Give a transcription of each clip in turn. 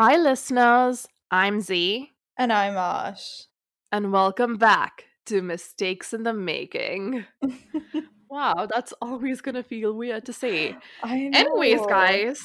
Hi, listeners. I'm Z, And I'm Ash. and welcome back to Mistakes in the Making. Wow, that's always going to feel weird to say. Anyways, guys,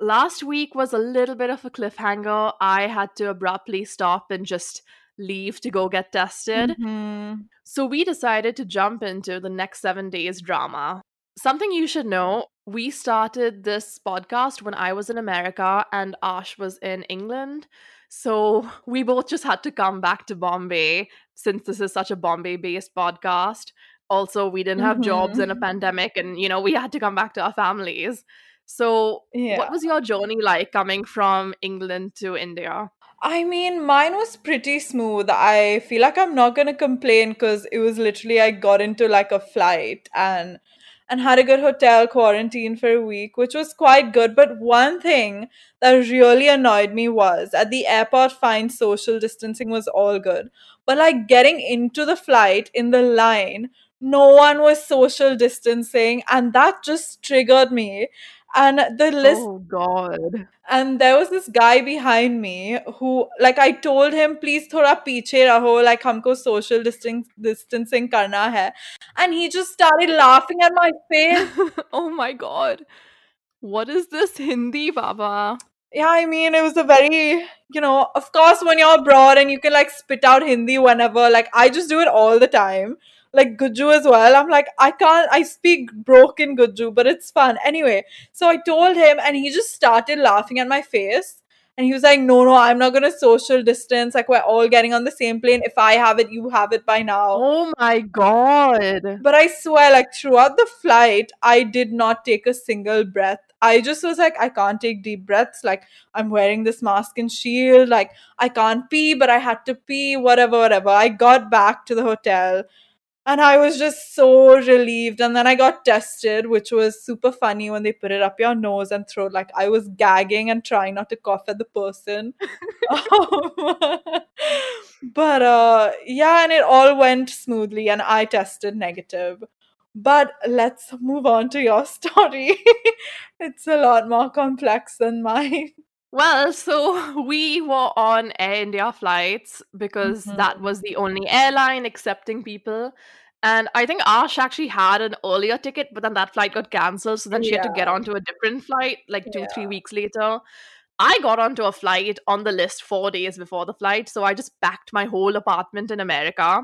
last week was a little bit of a cliffhanger. I had to abruptly stop and just leave to go get tested. Mhm. So we decided to jump into the next seven days drama. Something you should know we started this podcast when I was in America and Ash was in England. So we both just had to come back to Bombay since this is such a Bombay based podcast. Also, we didn't have jobs in a Mhm. pandemic and, you know, we had to come back to our families. So, Yeah. what was your journey like coming from England to India? I mean, mine was pretty smooth. I feel like I'm not gonna complain because it was literally I got into like a flight and and had a good hotel quarantine for a week, which was quite good. But one thing that really annoyed me was at the airport, fine social distancing was all good. But like getting into the flight in the line, no one was social distancing, and that just triggered me and the list Oh god. And there was this guy behind me who like I told him please thora piche raho like humko social distancing distancing karna hai and he just started laughing at my face. oh my god. What is this Hindi baba? Yeah, I mean it was a very you know, of course when you're abroad and you can like spit out Hindi whenever like I just do it all the time like Guju as well I'm like I can't I speak broken Guju but it's fun anyway so I told him and he just started laughing at my face and he was like no no I'm not gonna social distance like we're all getting on the same plane if I have it you have it by now Oh my god. but I swear, like throughout the flight, I did not take a single breath. I just was like, I can't take deep breaths. Like, I'm wearing this mask and shield. Like, I can't pee, but I had to pee, whatever, whatever. I got back to the hotel and I was just so relieved. And then I got tested, which was super funny when they put it up your nose and throat. Like, I was gagging and trying not to cough at the person. Um, but uh yeah and it all went smoothly and i tested negative but let's move on to your story it's a lot more complex than mine Well, so we were on Air India flights because that Mhm. was the only airline accepting people. And I think Ash actually had an earlier ticket, but then that flight got cancelled. So then she had to get onto a different flight like two, three Yeah. weeks later. I got onto a flight on the list four days before the flight. So I just packed my whole apartment in America.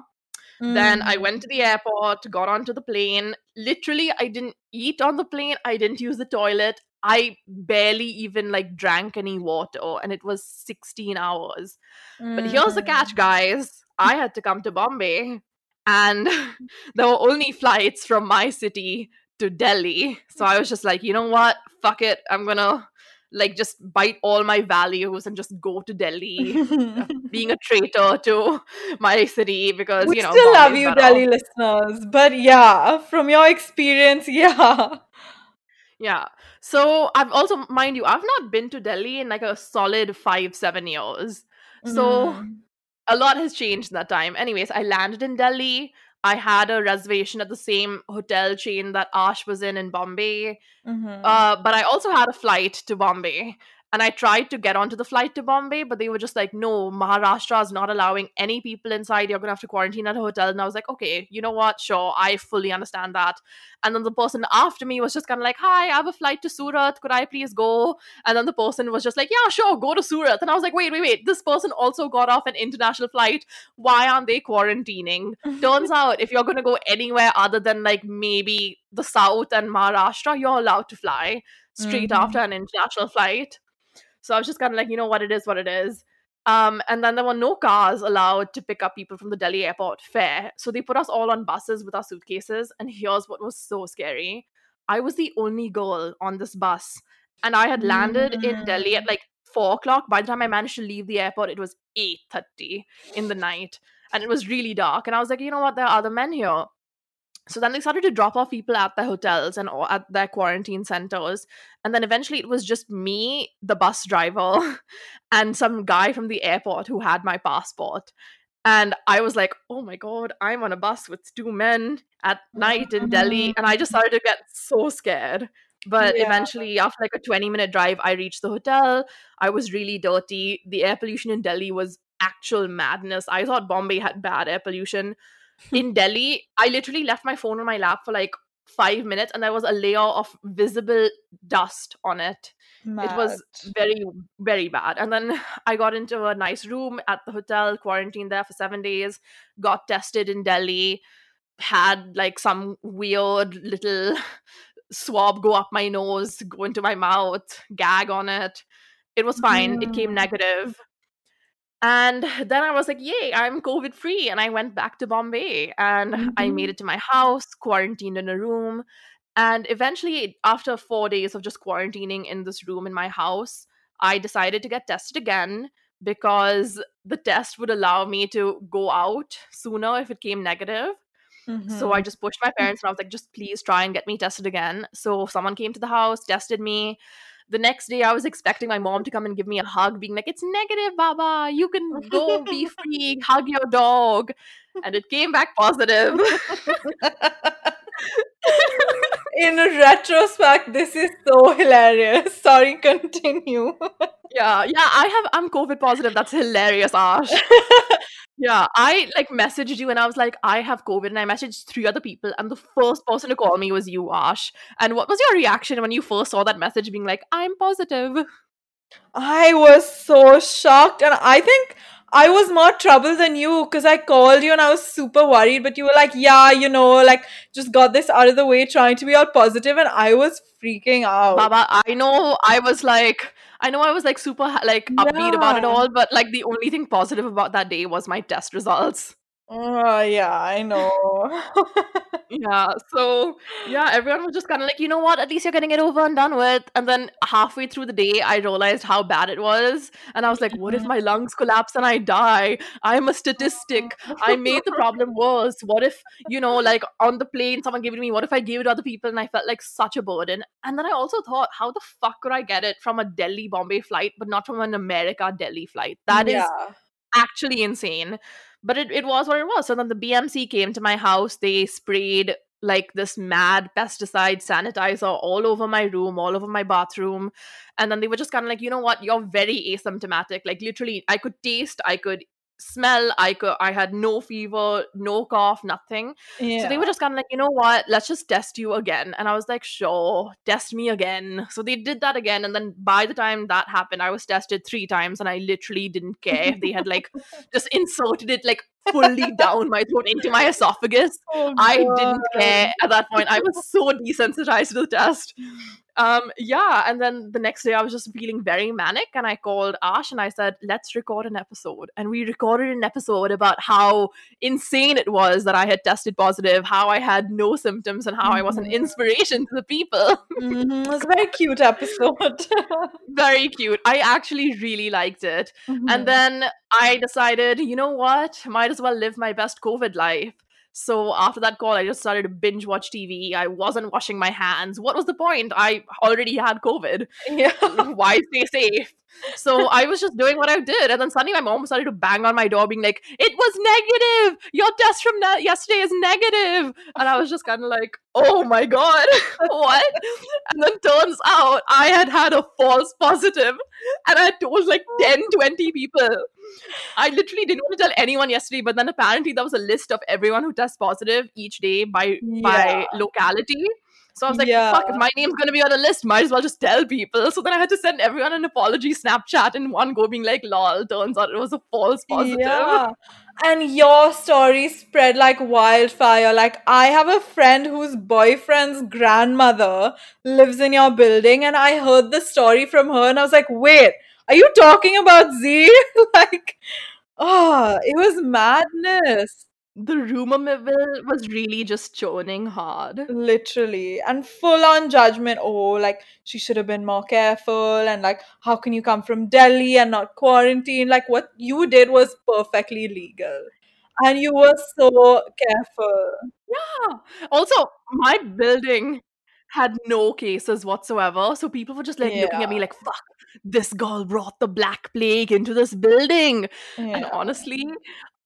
Then I Mhm. went to the airport, got onto the plane. Literally, I didn't eat on the plane. I didn't use the toilet. I barely even like drank any water, and it was 16 hours. But here's the catch, Mm. guys. I had to come to Bombay, and there were only flights from my city to Delhi. So I was just like, you know what? Fuck it. I'm gonna like just bite all my values and just go to Delhi, being a traitor to my city because we you know I still love you better. delhi listeners but yeah from your experience yeah Yeah. So I've also, mind you, I've not been to Delhi in like a solid five, seven years. So Mm. a lot has changed in that time. Anyways, I landed in Delhi. I had a reservation at the same hotel chain that Ash was in in Bombay. Mhm. Uh, but I also had a flight to Bombay. And I tried to get onto the flight to Bombay, but they were just like, no, Maharashtra is not allowing any people inside. You're going to have to quarantine at a hotel. And I was like, okay, you know what? Sure, I fully understand that. And then the person after me was just kind of like, hi, I have a flight to Surat. Could I please go? And then the person was just like, yeah, sure, go to Surat. And I was like, wait, wait, wait. This person also got off an international flight. Why aren't they quarantining? Turns out, if you're going to go anywhere other than like maybe the South and Maharashtra, you're allowed to fly straight Mhm. after an international flight. So I was just kind of like, you know what, it is what it is. Um, and then there were no cars allowed to pick up people from the Delhi airport fair. So they put us all on buses with our suitcases. And here's what was so scary I was the only girl on this bus. And I had landed in Delhi at Mm. like four o'clock. By the time I managed to leave the airport, it was 8.30 in the night. And it was really dark. And I was like, you know what, there are other men here. So then they started to drop off people at their hotels and uh, at their quarantine centers. And then eventually it was just me, the bus driver, and some guy from the airport who had my passport. And I was like, oh my God, I'm on a bus with two men at night in Delhi. Mm-hmm. And I just started to get so scared. But Yeah. eventually, after like a 20 minute drive, I reached the hotel. I was really dirty. The air pollution in Delhi was actual madness. I thought Bombay had bad air pollution. In Delhi, I literally left my phone on my lap for like five minutes and there was a layer of visible dust on it. It was very, very bad. And then I got into a nice room at the hotel, quarantined there for seven days, got tested in Delhi, had like some weird little swab go up my nose, go into my mouth, gag on it. It was fine. It came Mm. negative. And then I was like, yay, I'm COVID free. And I went back to Bombay and I made Mhm. it to my house, quarantined in a room. And eventually, after four days of just quarantining in this room in my house, I decided to get tested again because the test would allow me to go out sooner if it came negative. So I Mhm. just pushed my parents and I was like, just please try and get me tested again. So someone came to the house, tested me. The next day, I was expecting my mom to come and give me a hug, being like, it's negative, Baba. You can go be free, hug your dog. And it came back positive. In retrospect, this is so hilarious. Sorry, continue. yeah, yeah, I have, I'm COVID positive. That's hilarious, Ash. Yeah, I like messaged you and I was like, I have COVID, and I messaged three other people, and the first person to call me was you, Ash. And what was your reaction when you first saw that message being like, I'm positive? I was so shocked, and I think I was more trouble than you because I called you and I was super worried, but you were like, Yeah, you know, like just got this out of the way, trying to be all positive, and I was freaking out. Baba, I know I was like, I know I was like super like upbeat about it all, but like the only thing positive about that day was my test results. Oh, yeah, I know. Yeah, so yeah, everyone was just kind of like, you know what, at least you're getting it over and done with. And then halfway through the day, I realized how bad it was. And I was like, what if my lungs collapse and I die? I'm a statistic. I made the problem worse. What if, you know, like on the plane, someone gave it to me? What if I gave it to other people and I felt like such a burden? And then I also thought, how the fuck could I get it from a Delhi Bombay flight, but not from an America Delhi flight? That is yeah. Actually insane. But it, it was what it was. So then the BMC came to my house. They sprayed like this mad pesticide sanitizer all over my room, all over my bathroom. And then they were just kind of like, you know what, you're very asymptomatic. Like literally, I could taste, I could smell, I could I had no fever, no cough, nothing. Yeah. So they were just kind of like, you know what, let's just test you again. And I was like, sure, test me again. So they did that again. And then by the time that happened, I was tested three times and I literally didn't care. if They had like just inserted it like fully down my throat into my esophagus. Oh, I didn't care at that point. I was so desensitized to the test. Um, yeah, and then the next day I was just feeling very manic, and I called Ash and I said, "Let's record an episode." And we recorded an episode about how insane it was that I had tested positive, how I had no symptoms, and how I was an Mhm. inspiration to the people. Mhm, It was a very cute episode. very cute. I actually really liked it. Mhm. And then I decided, you know what? Might as well live my best COVID life. So after that call, I just started to binge watch TV. I wasn't washing my hands. What was the point? I already had COVID. yeah. Why stay safe? So I was just doing what I did. And then suddenly my mom started to bang on my door, being like, It was negative. Your test from na- yesterday is negative. And I was just kind of like, Oh my God, what? And then turns out I had had a false positive and I told like 10, 20 people. I literally didn't want to tell anyone yesterday, but then apparently there was a list of everyone who tests positive each day by by locality. So I was like, fuck, if my name's gonna be on a list, might as well just tell people. So then I had to send everyone an apology Snapchat in one go, being like, lol, turns out it was a false positive. Yeah. And your story spread like wildfire. Like, I have a friend whose boyfriend's grandmother lives in your building, and I heard the story from her, and I was like, wait, are you talking about Z? like, oh, it was madness. The rumor mill was really just churning hard. Literally. And full on judgment. Oh, like, she should have been more careful. And, like, how can you come from Delhi and not quarantine? Like, what you did was perfectly legal. And you were so careful. Yeah. Also, my building had no cases whatsoever. So people were just like looking at me like, fuck, this girl brought the black plague into this building. And honestly,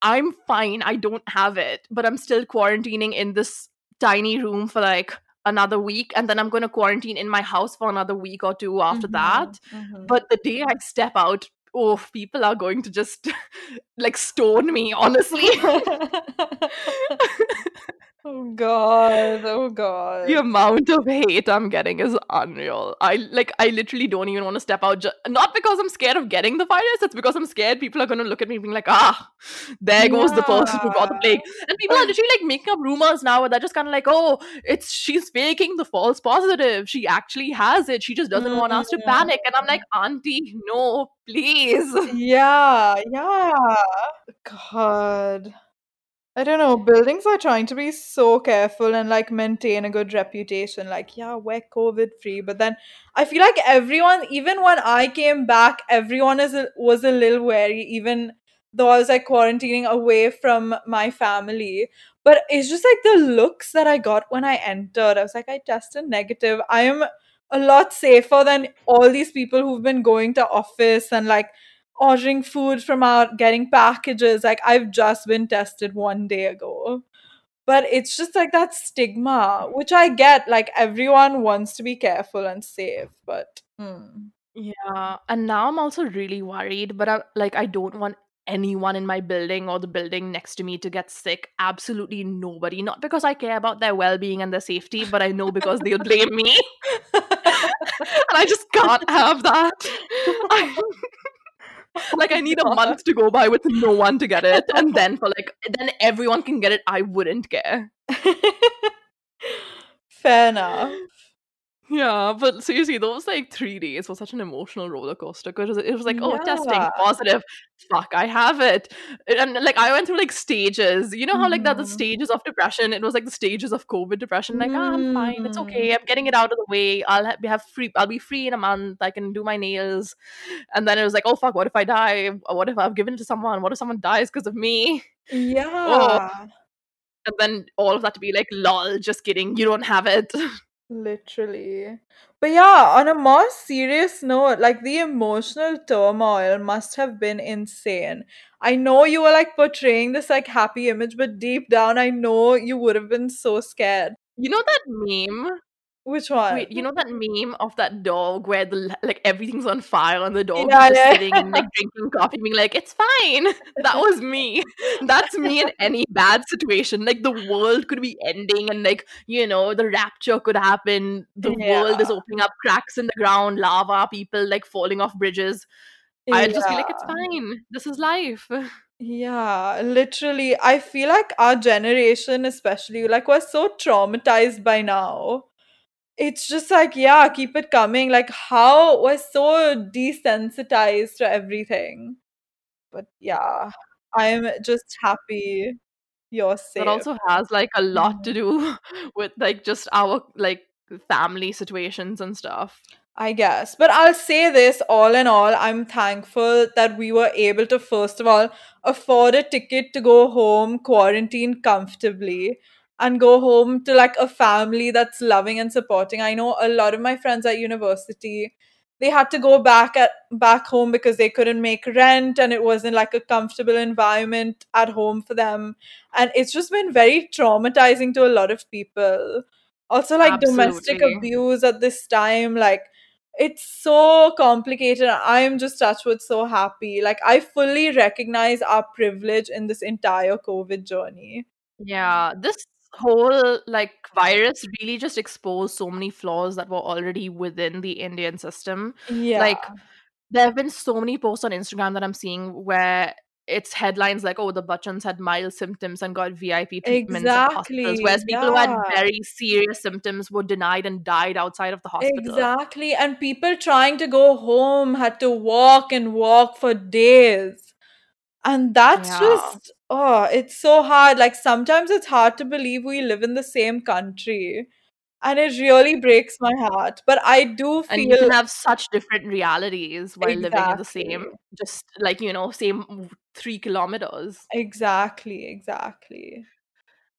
I'm fine. I don't have it, but I'm still quarantining in this tiny room for like another week and then I'm going to quarantine in my house for another week or two after that. Mhm, mhm. But the day I step out, oh, people are going to just like stone me, honestly. oh god, oh god. the amount of hate I'm getting is unreal. I like I literally don't even want to step out. Ju- not because I'm scared of getting the virus. It's because I'm scared people are going to look at me being like, ah, there goes the person who got the plague. And people are literally like making up rumors now. Where they're just kind of like, oh, it's she's faking the false positive. She actually has it. She just doesn't want us to Mm. panic. And I'm like, auntie, no, please. Yeah, yeah. God. I don't know. Buildings are trying to be so careful and like maintain a good reputation. Like, yeah, we're COVID free. But then I feel like everyone, even when I came back, everyone is was a little wary, even though I was like quarantining away from my family. But it's just like the looks that I got when I entered. I was like, I tested negative. I am a lot safer than all these people who've been going to office and like ordering food from out, getting packages. Like I've just been tested one day ago. But it's just like that stigma, which I get. Like everyone wants to be careful and safe, but hmm. Yeah, and now I'm also really worried, but I like I don't want anyone in my building or the building next to me to get sick. Absolutely nobody. Not because I care about their well-being and their safety, but I know because they'll blame me. and I just can't have that. I- like oh I need a month to go by with no one to get it, and then for like then everyone can get it. I wouldn't care. Fair enough. Yeah, but seriously, those like three days was such an emotional roller coaster because it was like, oh, testing positive, fuck, I have it, and like I went through like stages. You know how like that the Mhm. stages of depression. It was like the stages of COVID depression. Like, ah, I'm fine, it's Mm. okay, I'm getting it out of the way. I'll ha- have free. I'll be free in a month. I can do my nails, and then it was like, oh fuck, what if I die? What if I've given it to someone? What if someone dies because of me? Yeah. And then all of that to be like, lol, just kidding, you don't have it. Literally. But yeah, on a more serious note, like the emotional turmoil must have been insane. I know you were like portraying this like happy image, but deep down, I know you would have been so scared. You know that meme? Which one? Wait, you know that meme of that dog where the like everything's on fire and the dog Yeah, is just yeah. sitting and like drinking coffee, and being like, "It's fine." That was me. That's me in any bad situation. Like the world could be ending, and like you know, the rapture could happen. The world is opening up cracks in the ground, lava, people like falling off bridges. I'd just be like, "It's fine. This is life." Yeah, literally. I feel like our generation, especially, like, we're so traumatized by now. It's just like, yeah, keep it coming. Like, how we're so desensitized to everything. But yeah, I'm just happy you're safe. also has like a lot to Mhm. do with like just our like family situations and stuff. I guess. But I'll say this all in all, I'm thankful that we were able to, first of all, afford a ticket to go home, quarantine comfortably, and go home to like a family that's loving and supporting. I know a lot of my friends at university, they had to go back at back home because they couldn't make rent and it wasn't like a comfortable environment at home for them. And it's just been very traumatizing to a lot of people. Also, like domestic abuse at this time, like it's so complicated. I'm just touched with so happy. Like I fully recognize our privilege in this entire COVID journey. Yeah, this whole like virus really just exposed so many flaws that were already within the Indian system. Yeah. Like there have been so many posts on Instagram that I'm seeing where it's headlines like, "Oh, the Bachchans had mild symptoms and got VIP treatments at hospitals," Exactly. whereas people who had very serious symptoms were denied and died outside of the hospital. Exactly. And people trying to go home had to walk and walk for days. And that's Yeah. just, oh, it's so hard. Like sometimes it's hard to believe we live in the same country. And it really breaks my heart. But I do And you can have such different realities while living in the same, just like, you know, same three kilometers. Exactly, exactly.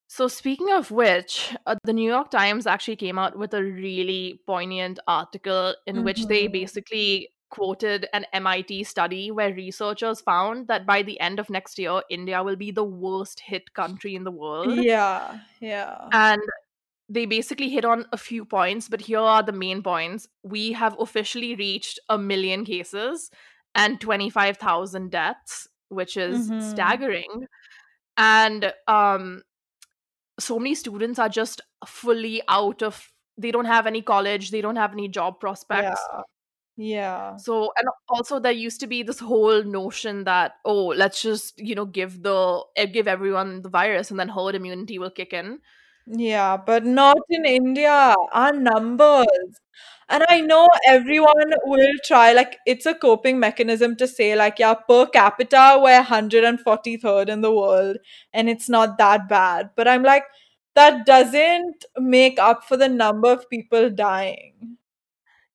So, speaking of which, uh, the New York Times actually came out with a really poignant article in which they Mhm. basically quoted an MIT study where researchers found that by the end of next year, India will be the worst hit country in the world. Yeah, yeah. And they basically hit on a few points, but here are the main points. We have officially reached a million cases and 25,000 deaths, which is Mhm. staggering. And um, so many students are just fully out of, they don't have any college, they don't have any job prospects. Yeah. So, and also there used to be this whole notion that, oh, let's just, you know, give the, eh, give everyone the virus and then herd immunity will kick in. Yeah, but not in India. Our numbers. And I know everyone will try, like, it's a coping mechanism to say, like, yeah, per capita, we're 143rd in the world, and it's not that bad. But I'm like, that doesn't make up for the number of people dying.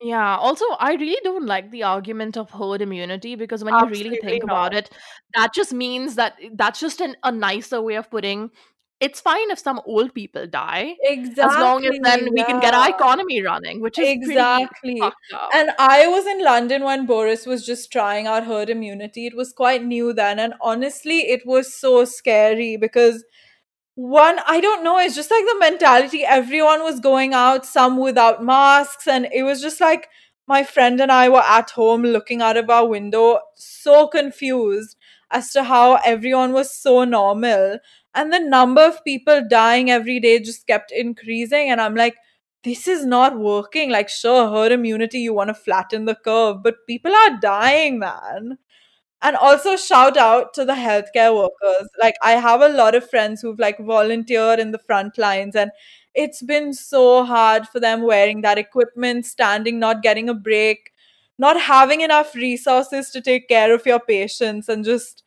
Yeah. Also, I really don't like the argument of herd immunity because when you really Absolutely think about not. it, that just means that that's just an, a nicer way of putting it's fine if some old people die as long as Exactly. then we can get our economy running, which is Exactly. And I was in London when Boris was just trying out herd immunity. It was quite new then. And honestly, it was so scary because one, I don't know, it's just like the mentality. Everyone was going out, some without masks. And it was just like my friend and I were at home looking out of our window, so confused as to how everyone was so normal. And the number of people dying every day just kept increasing. And I'm like, this is not working. Like, sure, herd immunity, you want to flatten the curve, but people are dying, man. And also, shout out to the healthcare workers. Like, I have a lot of friends who've like volunteered in the front lines, and it's been so hard for them wearing that equipment, standing, not getting a break, not having enough resources to take care of your patients, and just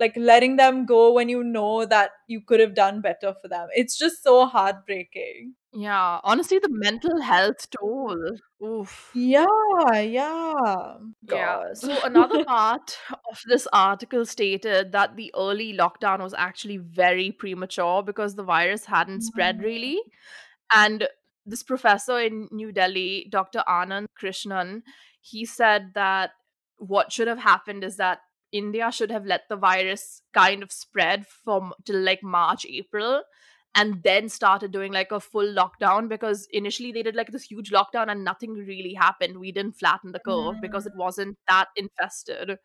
like letting them go when you know that you could have done better for them. It's just so heartbreaking. Yeah. Honestly, the mental health toll. Oof. Yeah, yeah. Yeah. God. So another part of this article stated that the early lockdown was actually very premature because the virus hadn't spread Mm. really. And this professor in New Delhi, Dr. Anand Krishnan, he said that what should have happened is that India should have let the virus kind of spread from till like March, April, and then started doing like a full lockdown because initially they did like this huge lockdown and nothing really happened. We didn't flatten the curve because it Mm. wasn't that infested.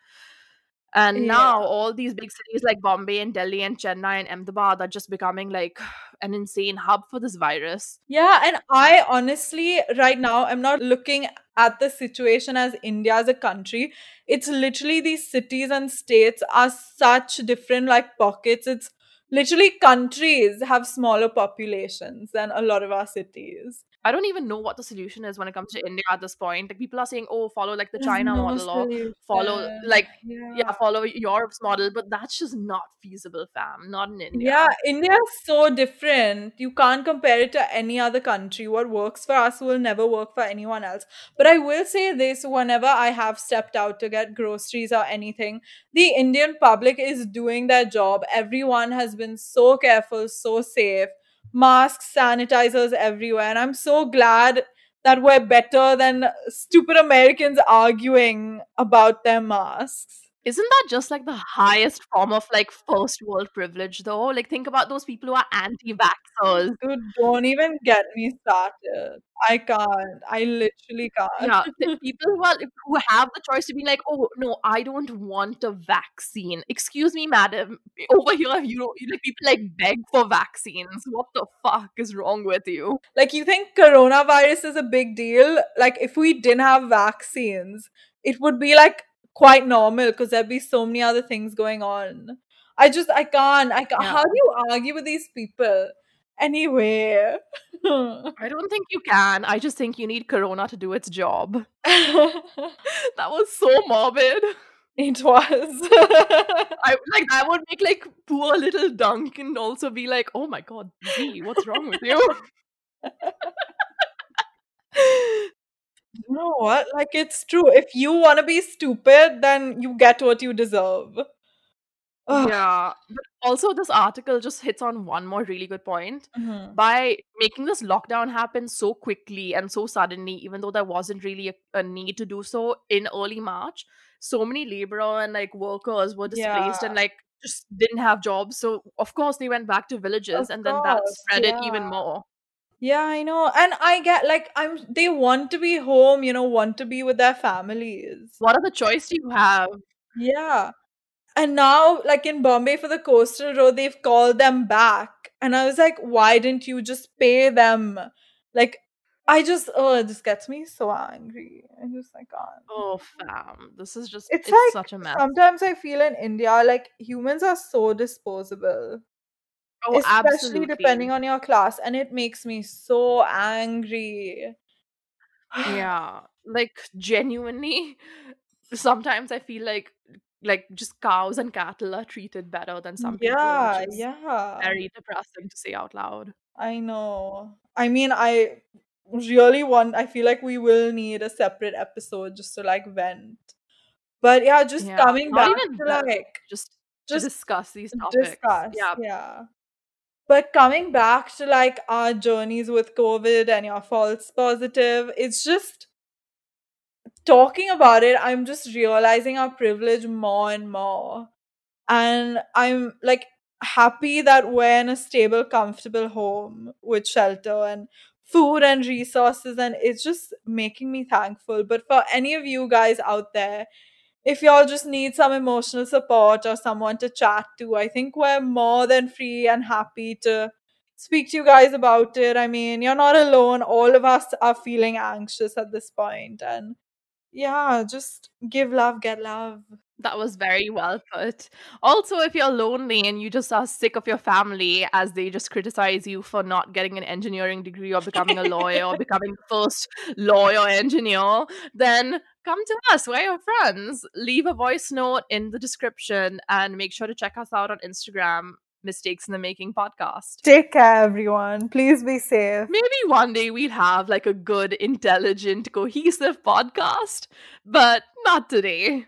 And Yeah. now all these big cities like Bombay and Delhi and Chennai and Ahmedabad are just becoming like an insane hub for this virus. Yeah, and I honestly, right now, I'm not looking at the situation as India as a country. It's literally these cities and states are such different, like pockets. It's literally countries have smaller populations than a lot of our cities. I don't even know what the solution is when it comes to mm. India at this point. Like people are saying, "Oh, follow like the There's China no model or follow like yeah, Yeah. follow Europe's model," but that's just not feasible, fam. Not in India. Yeah, India is so different. You can't compare it to any other country. What works for us will never work for anyone else. But I will say this whenever I have stepped out to get groceries or anything, the Indian public is doing their job. Everyone has been so careful, so safe. Masks, sanitizers everywhere. And I'm so glad that we're better than stupid Americans arguing about their masks. Isn't that just like the highest form of like first world privilege though? Like think about those people who are anti-vaxxers. Dude, don't even get me started. I can't. I literally can't. Yeah, people who are who have the choice to be like, oh no, I don't want a vaccine. Excuse me, madam. Over here, you know, like people like beg for vaccines. What the fuck is wrong with you? Like, you think coronavirus is a big deal? Like, if we didn't have vaccines, it would be like quite normal because there'd be so many other things going on. I just, I can't. I can't. Yeah. How do you argue with these people? Anyway. I don't think you can. I just think you need Corona to do its job. That was so morbid. It was. I like that would make like poor little Duncan also be like, oh my god, Z, what's wrong with you? know what? Like, it's true. If you want to be stupid, then you get what you deserve. Ugh. yeah. But also this article just hits on one more really good point. Mhm. By making this lockdown happen so quickly and so suddenly, even though there wasn't really a, a need to do so in early March, so many laborer and like workers were displaced Yeah. and like just didn't have jobs. So of course they went back to villages Of and then that course, spread it even more. Yeah, I know. And I get like I'm they want to be home, you know, want to be with their families. What other choice do you have? Yeah. And now, like in Bombay for the coastal road, they've called them back. And I was like, why didn't you just pay them? Like, I just, oh, it just gets me so angry. I just, I can't. Oh fam, this is just It's it's like such a mess. sometimes I feel in India, like humans are so disposable, Oh, especially depending on your class. And it makes me so angry. Yeah. Like genuinely, sometimes I feel like like just cows and cattle are treated better than some people, Yeah, yeah. very depressing to say out loud. I know. I mean, I really want, I feel like we will need a separate episode just to like vent. But yeah, just Yeah, coming back even to that, like, just just discuss these topics. discuss. Yeah. Yeah. But coming back to like our journeys with COVID and your false positive, it's just talking about it, I'm just realizing our privilege more and more. And I'm like happy that we're in a stable, comfortable home with shelter and food and resources, and it's just making me thankful. But for any of you guys out there, if y'all just need some emotional support or someone to chat to, I think we're more than free and happy to speak to you guys about it. I mean, you're not alone. All of us are feeling anxious at this point, and yeah, just give love, get love. That was very well put. Also, if you're lonely and you just are sick of your family as they just criticize you for not getting an engineering degree or becoming a lawyer or becoming first lawyer engineer, then come to us. We're your friends. Leave a voice note in the description and make sure to check us out on Instagram, Mistakes in the Making podcast. Take care, everyone. Please be safe. Maybe one day we'll have like a good, intelligent, cohesive podcast, but not today.